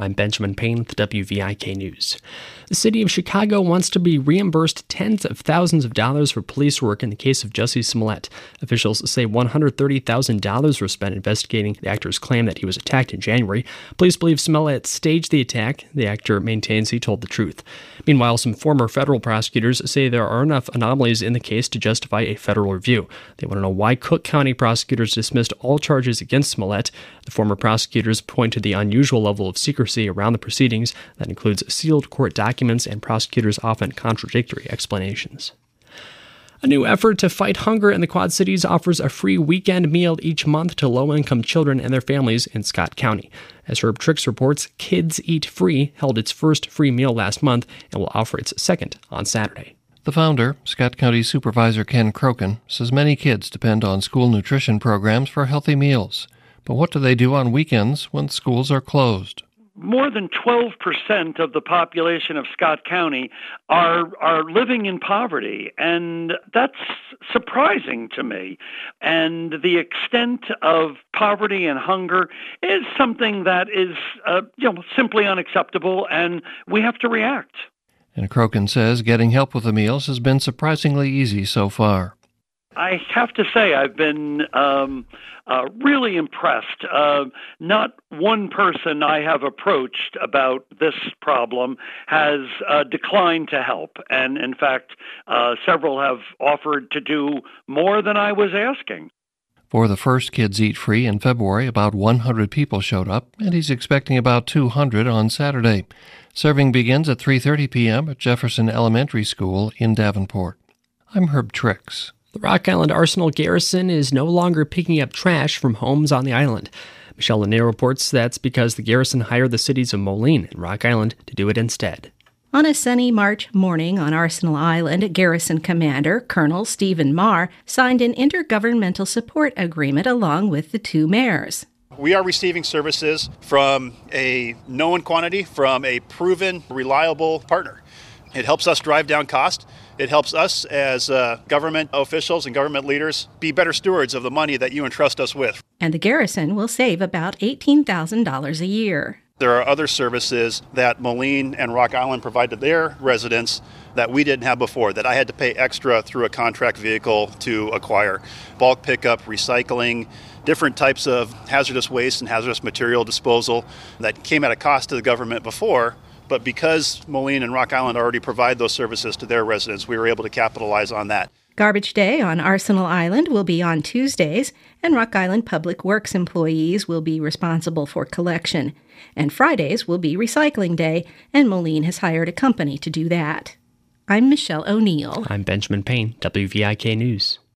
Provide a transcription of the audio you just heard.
I'm Benjamin Payne with WVIK News. The city of Chicago wants to be reimbursed tens of thousands of dollars for police work in the case of Jussie Smollett. Officials say $130,000 were spent investigating the actor's claim that he was attacked in January. Police believe Smollett staged the attack. The actor maintains he told the truth. Meanwhile, some former federal prosecutors say there are enough anomalies in the case to justify a federal review. They want to know why Cook County prosecutors dismissed all charges against Smollett. The former prosecutors point to the unusual level of secrecy around the proceedings that includes sealed court documents and prosecutors' often contradictory explanations. A new effort to fight hunger in the Quad Cities offers a free weekend meal each month to low income children and their families in Scott County. As Herb Trix reports, Kids Eat Free held its first free meal last month and will offer its second on Saturday. The founder, Scott County Supervisor Ken Croken, says many kids depend on school nutrition programs for healthy meals. But what do they do on weekends when schools are closed? More than 12% of the population of Scott County are are living in poverty. And that's surprising to me. And the extent of poverty and hunger is something that is uh, you know simply unacceptable and we have to react. And Croken says getting help with the meals has been surprisingly easy so far I have to say, I've been um, uh, really impressed. Uh, not one person I have approached about this problem has uh, declined to help. And in fact, uh, several have offered to do more than I was asking. For the first Kids Eat Free in February, about 100 people showed up, and he's expecting about 200 on Saturday. Serving begins at 3:30 p.m. at Jefferson Elementary School in Davenport. I'm Herb Trix. The Rock Island Arsenal garrison is no longer picking up trash from homes on the island. Michelle O'Neill reports that's because the garrison hired the cities of Moline and Rock Island to do it instead. On a sunny March morning on Arsenal Island, Garrison Commander Colonel Stephen Marr signed an intergovernmental support agreement along with the two mayors. We are receiving services from a known quantity from a proven, reliable partner. It helps us drive down cost. It helps us as uh, government officials and government leaders be better stewards of the money that you entrust us with. And the garrison will save about $18,000 a year. There are other services that Moline and Rock Island provide to their residents that we didn't have before, that I had to pay extra through a contract vehicle to acquire. Bulk pickup, recycling, different types of hazardous waste and hazardous material disposal that came at a cost to the government before but because Moline and Rock Island already provide those services to their residents, we were able to capitalize on that. Garbage Day on Arsenal Island will be on Tuesdays, and Rock Island Public Works employees will be responsible for collection. And Fridays will be Recycling Day, and Moline has hired a company to do that. I'm Michelle O'Neill. I'm Benjamin Payne, WVIK News.